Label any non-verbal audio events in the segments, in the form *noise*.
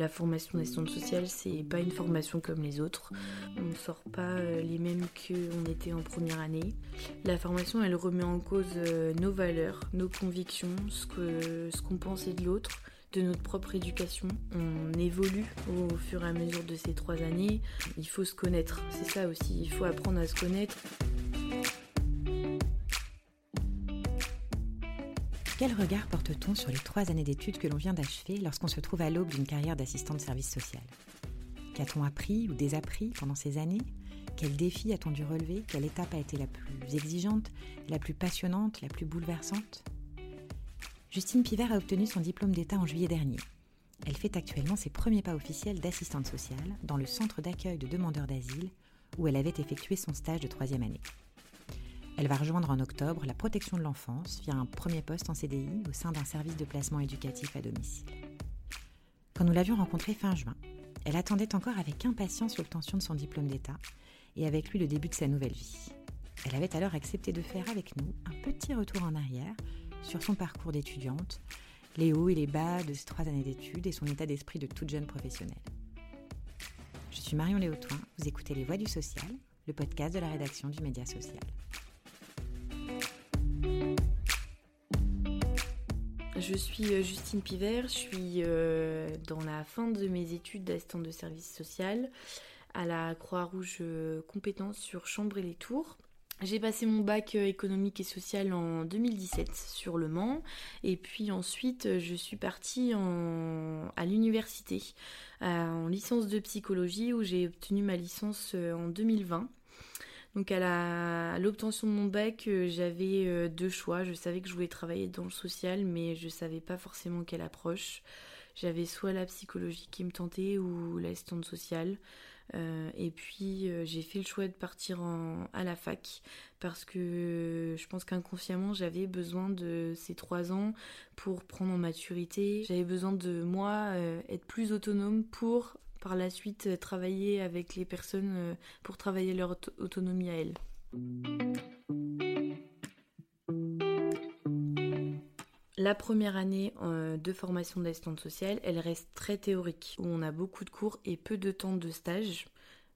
La formation d'assistante sociale, c'est pas une formation comme les autres. On ne sort pas euh, les mêmes qu'on était en première année. La formation, elle remet en cause euh, nos valeurs, nos convictions, ce ce qu'on pensait de l'autre de notre propre éducation. On évolue au fur et à mesure de ces trois années. Il faut se connaître, c'est ça aussi, il faut apprendre à se connaître. Quel regard porte-t-on sur les trois années d'études que l'on vient d'achever lorsqu'on se trouve à l'aube d'une carrière d'assistant de service social? Qu'a-t-on appris ou désappris pendant ces années? Quels défis a-t-on dû relever? Quelle étape a été la plus exigeante, la plus passionnante, la plus bouleversante? Justine Pivert a obtenu son diplôme d'État en juillet dernier. Elle fait actuellement ses premiers pas officiels d'assistante sociale dans le centre d'accueil de demandeurs d'asile où elle avait effectué son stage de troisième année. Elle va rejoindre en octobre la protection de l'enfance via un premier poste en CDI au sein d'un service de placement éducatif à domicile. Quand nous l'avions rencontrée fin juin, elle attendait encore avec impatience l'obtention de son diplôme d'État et avec lui le début de sa nouvelle vie. Elle avait alors accepté de faire avec nous un petit retour en arrière sur son parcours d'étudiante, les hauts et les bas de ses trois années d'études et son état d'esprit de toute jeune professionnelle. Je suis Marion Léotoin, vous écoutez Les Voix du Social, le podcast de la rédaction du Média Social. Je suis euh, Justine Pivert, je suis euh, dans la fin de mes études d'assistante de service social à la Croix-Rouge euh, compétence sur Chambre et les Tours. J'ai passé mon bac économique et social en 2017 sur Le Mans et puis ensuite je suis partie à l'université en licence de psychologie où j'ai obtenu ma licence en 2020. Donc à l'obtention de mon bac, euh, j'avais euh, deux choix. Je savais que je voulais travailler dans le social, mais je savais pas forcément quelle approche. J'avais soit la psychologie qui me tentait ou l'assistante sociale. Euh, et puis j'ai fait le choix de partir à la fac parce que je pense qu'inconsciemment j'avais besoin de ces trois ans pour prendre en maturité. J'avais besoin de moi être plus autonome pour par la suite euh, travailler avec les personnes euh, pour travailler leur autonomie à elles. La première année euh, de formation d'assistante sociale, elle reste très théorique, où on a beaucoup de cours et peu de temps de stage,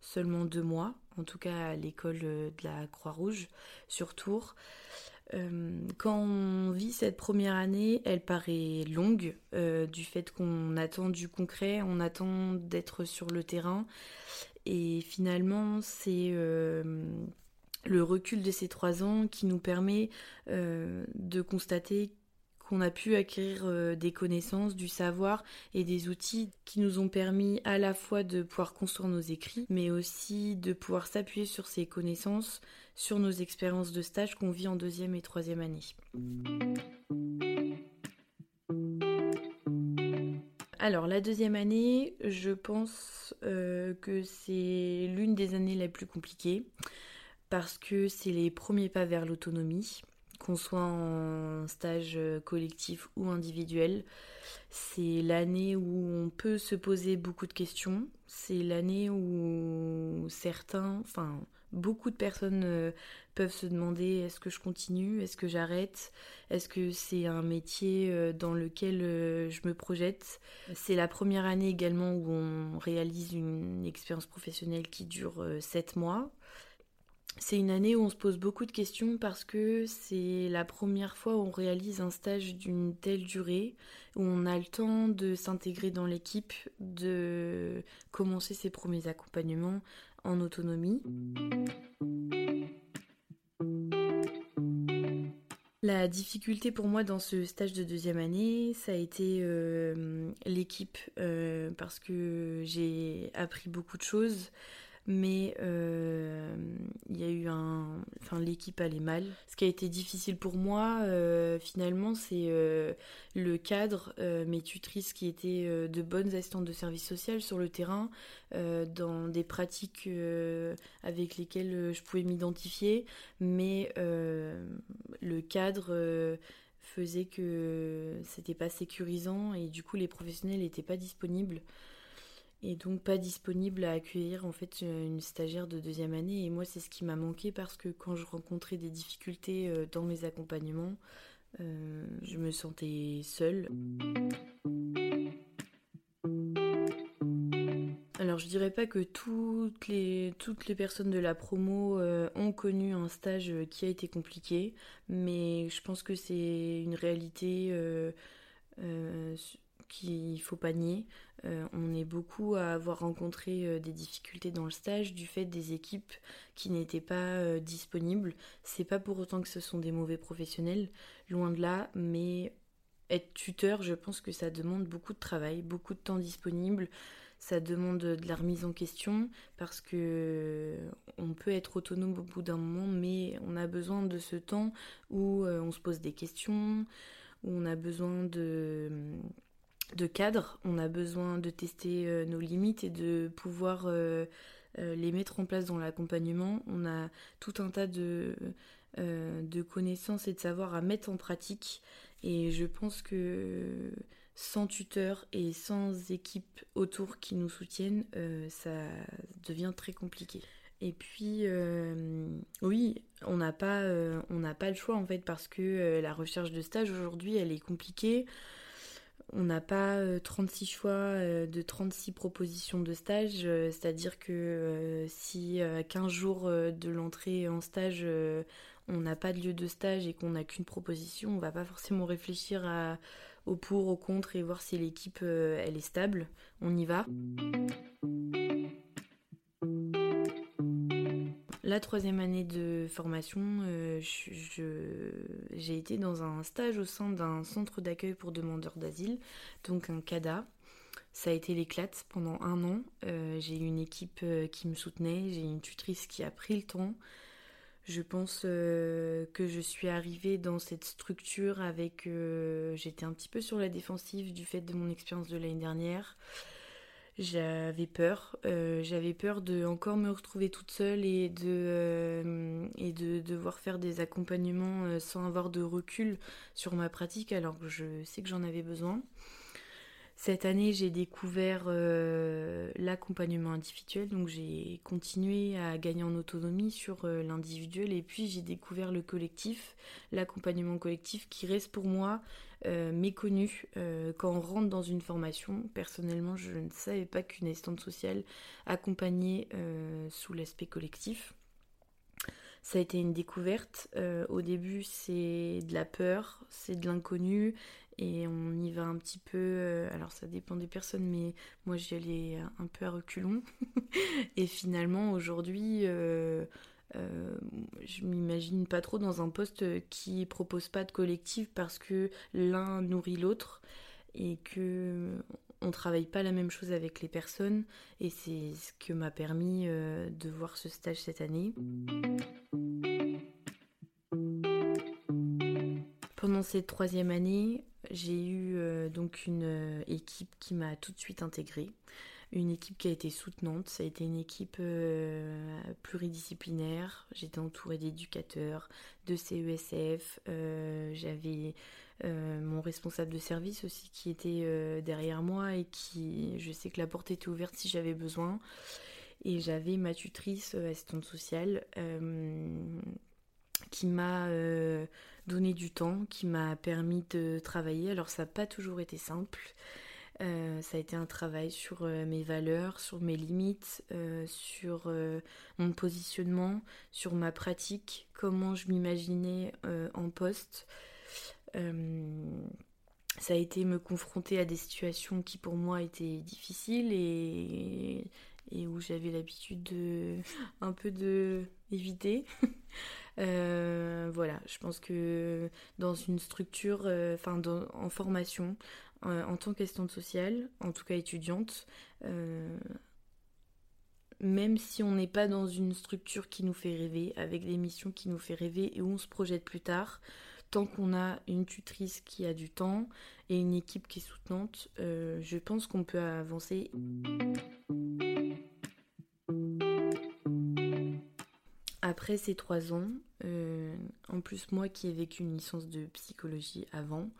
seulement deux mois, en tout cas à l'école de la Croix-Rouge sur Tours. Euh, quand on vit cette première année, elle paraît longue euh, du fait qu'on attend du concret, on attend d'être sur le terrain. Et finalement, c'est euh, le recul de ces trois ans qui nous permet de constater a pu acquérir euh, des connaissances, du savoir et des outils qui nous ont permis à la fois de pouvoir construire nos écrits, mais aussi de pouvoir s'appuyer sur ces connaissances, sur nos expériences de stage qu'on vit en deuxième et troisième année. Alors la deuxième année, je pense euh, que c'est l'une des années les plus compliquées parce que c'est les premiers pas vers l'autonomie qu'on soit en stage collectif ou individuel. C'est l'année où on peut se poser beaucoup de questions. C'est l'année où certains, enfin beaucoup de personnes euh, peuvent se demander est-ce que je continue, est-ce que j'arrête, est-ce que c'est un métier euh, dans lequel euh, je me projette? C'est la première année également où on réalise une expérience professionnelle qui dure 7 mois c'est une année où on se pose beaucoup de questions parce que c'est la première fois où on réalise un stage d'une telle durée, où on a le temps de s'intégrer dans l'équipe, de commencer ses premiers accompagnements en autonomie. La difficulté pour moi dans ce stage de deuxième année, ça a été euh, l'équipe euh, parce que j'ai appris beaucoup de choses mais euh, il y a eu un enfin l'équipe allait mal. Ce qui a été difficile pour moi euh, finalement c'est euh, le cadre mes tutrices qui étaient de bonnes assistantes de service social sur le terrain dans des pratiques avec lesquelles je pouvais m'identifier. Mais le cadre faisait que c'était pas sécurisant et du coup les professionnels n'étaient pas disponibles et donc pas disponible à accueillir en fait une stagiaire de deuxième année et moi c'est ce qui m'a manqué parce que quand je rencontrais des difficultés euh, dans mes accompagnements euh, je me sentais seule. dirais pas que toutes les, toutes les personnes de la promo euh, ont connu un stage qui a été compliqué, mais je pense que c'est une réalité euh, euh, qu'il faut pas nier. on est beaucoup à avoir rencontré des difficultés dans le stage du fait des équipes qui n'étaient pas disponibles. C'est pas pour autant que ce sont des mauvais professionnels, loin de là, mais être tuteur, je pense que ça demande beaucoup de travail, beaucoup de temps disponible ça demande de la remise en question parce que on peut être autonome au bout d'un moment, mais on a besoin de ce temps où euh, on se pose des questions, où on a besoin de, de cadre, on a besoin de tester euh, nos limites et de pouvoir euh, les mettre en place dans l'accompagnement. On a tout un tas de, connaissances et de savoir à mettre en pratique. Et je pense que sans tuteur et sans équipe autour qui nous soutiennent, euh, ça devient très compliqué. Et puis, euh, oui, on n'a pas, euh, pas le choix en fait parce que la recherche de stage aujourd'hui, elle est compliquée. On n'a pas 36 choix de 36 propositions de stage, c'est-à-dire que si à 15 jours de l'entrée en stage, on n'a pas de lieu de stage et qu'on n'a qu'une proposition, on va pas forcément réfléchir au pour, au contre et voir si l'équipe euh, elle est stable. On y va. La troisième année de formation, euh, j'ai été dans un stage au sein d'un centre d'accueil pour demandeurs d'asile, donc un CADA. Ça a été l'éclate pendant un an. Euh, j'ai eu une équipe qui me soutenait, j'ai une tutrice qui a pris le temps. Je pense euh, que je suis arrivée dans cette structure avec... Euh, j'étais un petit peu sur la défensive du fait de mon expérience de l'année dernière. J'avais peur. Euh, j'avais peur de encore me retrouver toute seule et de, de devoir faire des accompagnements sans avoir de recul sur ma pratique alors que je sais que j'en avais besoin. Cette année, j'ai découvert euh, l'accompagnement individuel, donc j'ai continué à gagner en autonomie sur euh, l'individuel et puis j'ai découvert le collectif, l'accompagnement collectif qui reste pour moi euh, méconnu quand on rentre dans une formation. Personnellement, je ne savais pas qu'une assistante sociale accompagnait sous l'aspect collectif. Ça a été une découverte. au début, c'est de la peur, c'est de l'inconnu, et on y va un petit peu. Euh, alors ça dépend des personnes, mais moi j'y allais un peu à reculons. *laughs* et finalement aujourd'hui, euh, euh, je m'imagine pas trop dans un poste qui propose pas de collectif parce que l'un nourrit l'autre et que on travaille pas la même chose avec les personnes et c'est ce que m'a permis de voir ce stage cette année. Pendant cette troisième année, j'ai eu euh, donc une euh, équipe qui m'a tout de suite intégrée, une équipe qui a été soutenante, ça a été une équipe euh, pluridisciplinaire, j'étais entourée d'éducateurs, de CESF, j'avais mon responsable de service aussi qui était derrière moi et qui, je sais que la porte était ouverte si j'avais besoin, et j'avais ma tutrice assistante sociale qui m'a donné du temps, qui m'a permis de travailler. Alors ça n'a pas toujours été simple. Euh, ça a été un travail sur euh, mes valeurs, sur mes limites, euh, sur mon positionnement, sur ma pratique, comment je m'imaginais en poste. ça a été me confronter à des situations qui pour moi étaient difficiles et, où j'avais l'habitude de un peu de éviter. *laughs* Voilà, je pense que dans une structure, enfin en formation, euh, en tant qu'assistante sociale, en tout cas étudiante, même si on n'est pas dans une structure qui nous fait rêver, avec des missions qui nous fait rêver et où on se projette plus tard, tant qu'on a une tutrice qui a du temps et une équipe qui est soutenante, je pense qu'on peut avancer. Après ces trois ans, euh, en plus moi qui ai vécu une licence de psychologie avant,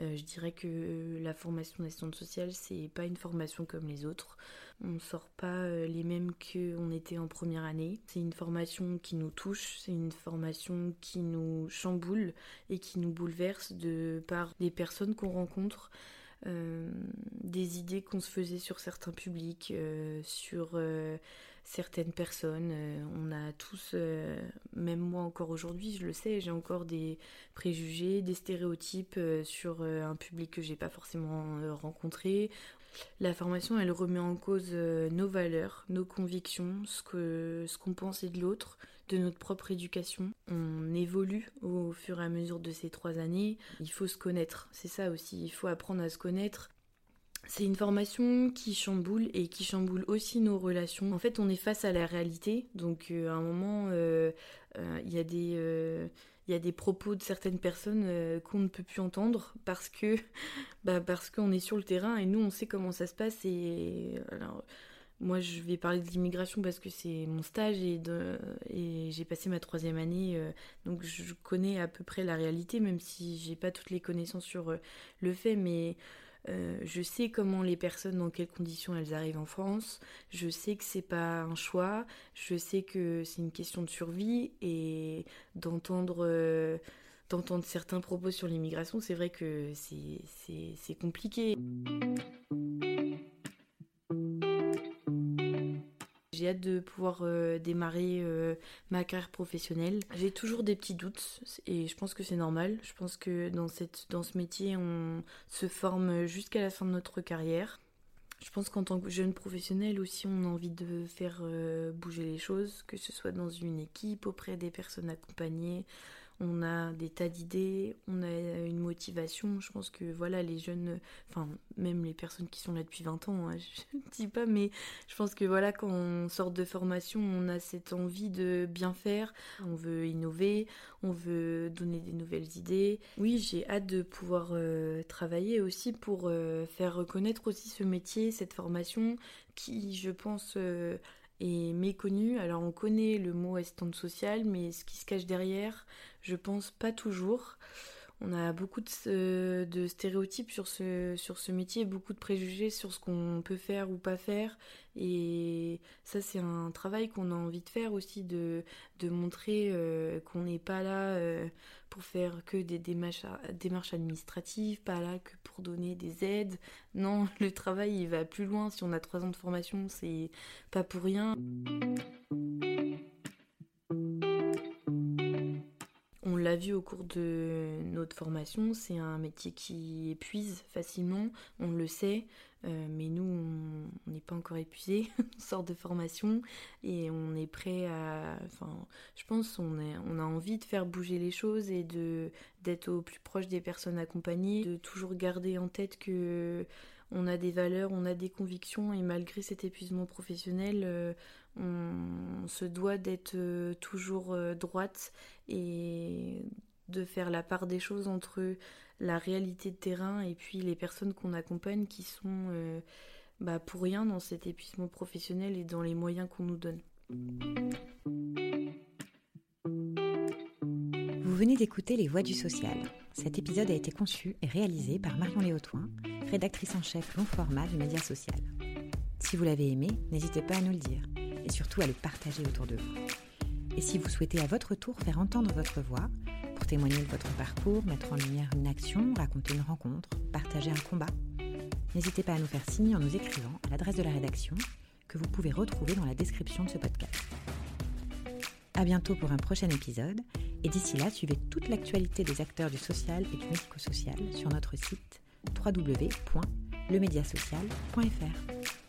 euh, je dirais que la formation d'assistante sociale c'est pas une formation comme les autres. On sort pas euh, les mêmes qu'on était en première année. C'est une formation qui nous touche, c'est une formation qui nous chamboule et qui nous bouleverse de par les personnes qu'on rencontre. des idées qu'on se faisait sur certains publics, sur certaines personnes. Euh, on a tous, euh, même moi encore aujourd'hui, je le sais, j'ai encore des préjugés, des stéréotypes euh, sur un public que j'ai pas forcément rencontré. La formation, elle remet en cause nos valeurs, nos convictions, ce que ce qu'on pensait de l'autre, de notre propre éducation. On évolue au fur et à mesure de ces trois années. Il faut se connaître, c'est ça aussi. Il faut apprendre à se connaître c'est une formation qui chamboule et qui chamboule aussi nos relations. En fait, on est face à la réalité, donc euh, à un moment, euh, euh, il y a des il y a des propos de certaines personnes qu'on ne peut plus entendre parce que *laughs* bah, parce qu'on est sur le terrain et nous on sait comment ça se passe. Et alors moi je vais parler de l'immigration parce que c'est mon stage et, et j'ai passé ma troisième année donc je connais à peu près la réalité même si j'ai pas toutes les connaissances sur le fait. Mais euh, je sais comment les personnes, dans quelles conditions elles arrivent en France. Je sais que c'est pas un choix. Je sais que c'est une question de survie et d'entendre euh, d'entendre certains propos sur l'immigration, c'est vrai que c'est compliqué. J'ai hâte de pouvoir euh, démarrer euh, ma carrière professionnelle. J'ai toujours des petits doutes et je pense que c'est normal. Je pense que dans, cette, dans ce métier, on se forme jusqu'à la fin de notre carrière. Je pense qu'en tant que jeune professionnel aussi, on a envie de faire euh, bouger les choses, que ce soit dans une équipe, auprès des personnes accompagnées, on a des tas d'idées, on a une motivation. Je pense que voilà, les jeunes, enfin même les personnes qui sont là depuis 20 ans, hein, *laughs* je ne dis pas, mais je pense que voilà, quand on sort de formation, on a cette envie de bien faire, on veut innover, on veut donner des nouvelles idées. Oui, j'ai hâte de pouvoir euh, travailler aussi pour euh, faire reconnaître aussi ce métier, cette formation qui, je pense, euh, est méconnu. Alors on connaît le mot assistante sociale, mais ce qui se cache derrière, je pense pas toujours. On a beaucoup de, stéréotypes sur ce, sur ce métier, beaucoup de préjugés sur ce qu'on peut faire ou pas faire. Et ça, c'est un travail qu'on a envie de faire aussi, de, de montrer euh, qu'on n'est pas là euh, pour faire que des démarches, démarches administratives, pas là que pour donner des aides. Non, *laughs* le travail, il va plus loin. Si on a trois ans de formation, c'est pas pour rien. Vu au cours de notre formation, c'est un métier qui épuise facilement, on le sait, euh, mais nous, on n'est pas encore épuisé, *laughs* on sort de formation et on est prêt à... Enfin, je pense on, on a envie de faire bouger les choses et de d'être au plus proche des personnes accompagnées, de toujours garder en tête que on a des valeurs, on a des convictions et malgré cet épuisement professionnel, euh, on, se doit d'être euh, toujours euh, droite et de faire la part des choses entre la réalité de terrain et puis les personnes qu'on accompagne qui sont bah, pour rien dans cet épuisement professionnel et dans les moyens qu'on nous donne. Vous venez d'écouter Les Voix du Social. Cet épisode a été conçu et réalisé par Marion Léotoin, rédactrice en chef long format du Média Social. Si vous l'avez aimé, n'hésitez pas à nous le dire et surtout à le partager autour de vous. Et si vous souhaitez à votre tour faire entendre votre voix, pour témoigner de votre parcours, mettre en lumière une action, raconter une rencontre, partager un combat, n'hésitez pas à nous faire signe en nous écrivant à l'adresse de la rédaction que vous pouvez retrouver dans la description de ce podcast. À bientôt pour un prochain épisode et d'ici là, suivez toute l'actualité des acteurs du social et du médico-social sur notre site www.lemediasocial.fr.